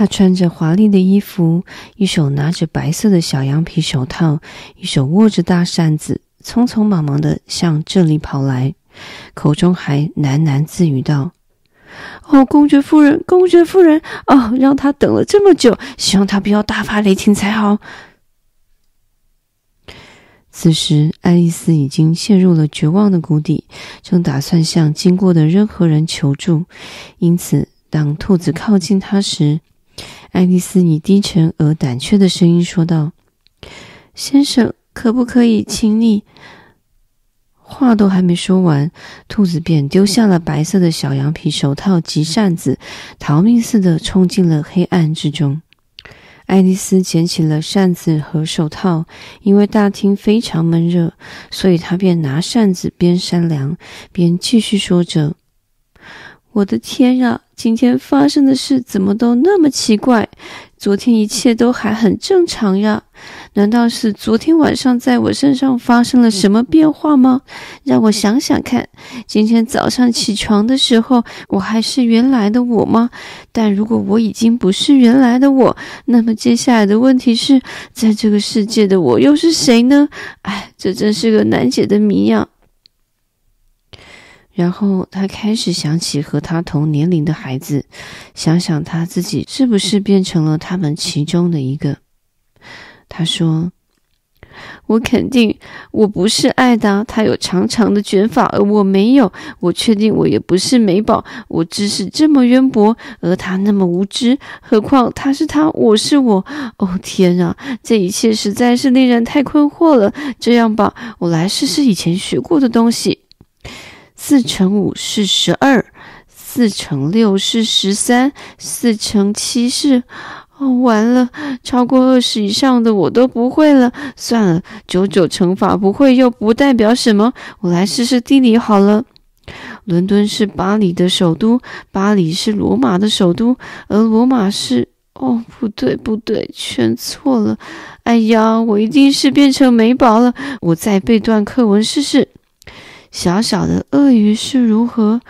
他穿着华丽的衣服，一手拿着白色的小羊皮手套，一手握着大扇子，匆匆忙忙地向这里跑来，口中还喃喃自语道：“哦，公爵夫人，公爵夫人，哦，让他等了这么久，希望他不要大发雷霆才好。”此时，爱丽丝已经陷入了绝望的谷底，正打算向经过的任何人求助。因此，当兔子靠近她时，爱丽丝以低沉而胆怯的声音说道：“先生，可不可以请你？”话都还没说完，兔子便丢下了白色的小羊皮手套及扇子，逃命似的冲进了黑暗之中。爱丽丝捡起了扇子和手套，因为大厅非常闷热，所以她便拿扇子边扇凉边继续说着：“我的天呀！”今天发生的事怎么都那么奇怪？昨天一切都还很正常呀，难道是昨天晚上在我身上发生了什么变化吗？让我想想看，今天早上起床的时候，我还是原来的我吗？但如果我已经不是原来的我，那么接下来的问题是，在这个世界的我又是谁呢？哎，这真是个难解的谜呀。然后他开始想起和他同年龄的孩子，想想他自己是不是变成了他们其中的一个。他说：“我肯定我不是艾达，他有长长的卷发，而我没有。我确定我也不是美宝，我知识这么渊博，而他那么无知。何况他是他，我是我。哦，天啊，这一切实在是令人太困惑了。这样吧，我来试试以前学过的东西。”四乘五是十二，四乘六是十三，四乘七是……哦，完了，超过二十以上的我都不会了。算了，九九乘法不会又不代表什么。我来试试地理好了。伦敦是巴黎的首都，巴黎是罗马的首都，而罗马是……哦，不对，不对，全错了。哎呀，我一定是变成美宝了。我再背段课文试试。小小的鳄鱼是如何？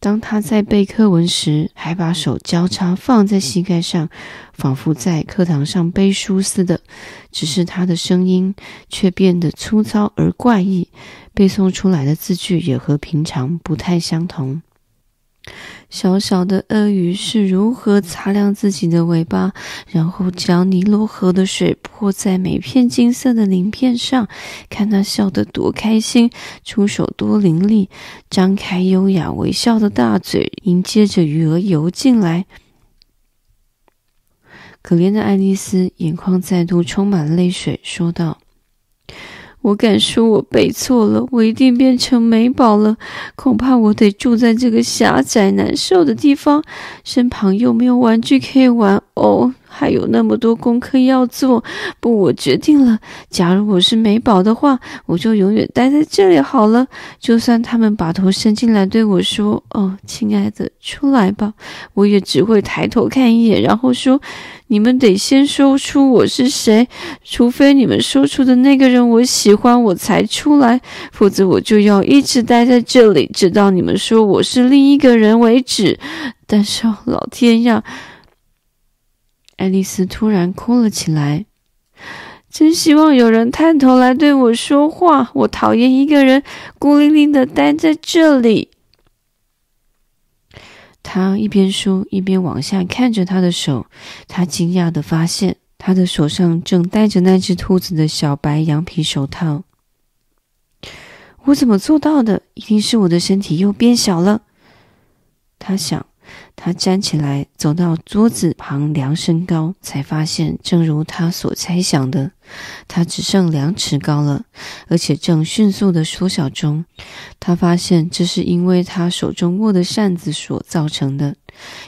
当他在背课文时，还把手交叉放在膝盖上，仿佛在课堂上背书似的。只是他的声音却变得粗糙而怪异，背诵出来的字句也和平常不太相同。小小的鳄鱼是如何擦亮自己的尾巴，然后将尼罗河的水泼在每片金色的鳞片上？看它笑得多开心，出手多伶俐，张开优雅微笑的大嘴，迎接着鱼儿游进来。可怜的爱丽丝眼眶再度充满泪水，说道。我敢说，我背错了，我一定变成美宝了。恐怕我得住在这个狭窄难受的地方，身旁又没有玩具可以玩。哦。还有那么多功课要做，不，我决定了。假如我是美宝的话，我就永远待在这里好了。就算他们把头伸进来对我说：“哦，亲爱的，出来吧。”我也只会抬头看一眼，然后说：“你们得先说出我是谁，除非你们说出的那个人我喜欢，我才出来。否则我就要一直待在这里，直到你们说我是另一个人为止。”但是，老天呀！爱丽丝突然哭了起来，真希望有人探头来对我说话。我讨厌一个人孤零零的待在这里。她一边说，一边往下看着她的手。她惊讶的发现，她的手上正戴着那只兔子的小白羊皮手套。我怎么做到的？一定是我的身体又变小了。她想。他站起来，走到桌子旁量身高，才发现，正如他所猜想的，他只剩两尺高了，而且正迅速的缩小中。他发现这是因为他手中握的扇子所造成的，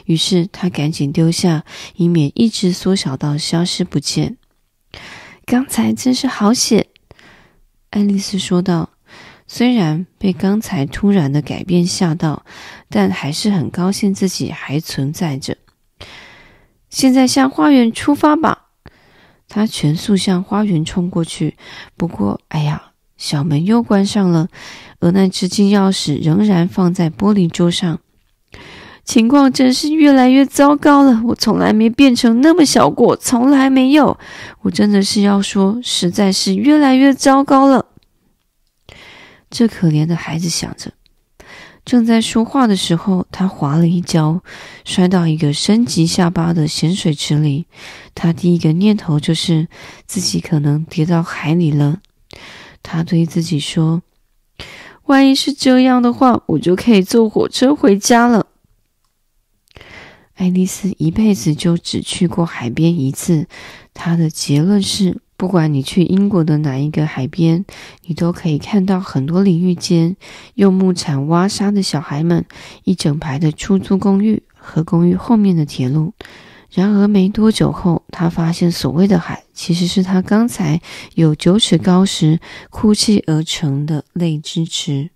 于是他赶紧丢下，以免一直缩小到消失不见。刚才真是好险，爱丽丝说道。虽然被刚才突然的改变吓到，但还是很高兴自己还存在着。现在向花园出发吧！他全速向花园冲过去。不过，哎呀，小门又关上了，而那只金钥匙仍然放在玻璃桌上。情况真是越来越糟糕了。我从来没变成那么小过，从来没有。我真的是要说，实在是越来越糟糕了。这可怜的孩子想着，正在说话的时候，他滑了一跤，摔到一个深及下巴的咸水池里。他第一个念头就是自己可能跌到海里了。他对自己说：“万一是这样的话，我就可以坐火车回家了。”爱丽丝一辈子就只去过海边一次。她的结论是：不管你去英国的哪一个海边，你都可以看到很多淋浴间、用木铲挖沙的小孩们、一整排的出租公寓和公寓后面的铁路。然而没多久后，他发现所谓的海，其实是他刚才有九尺高时哭泣而成的泪之池。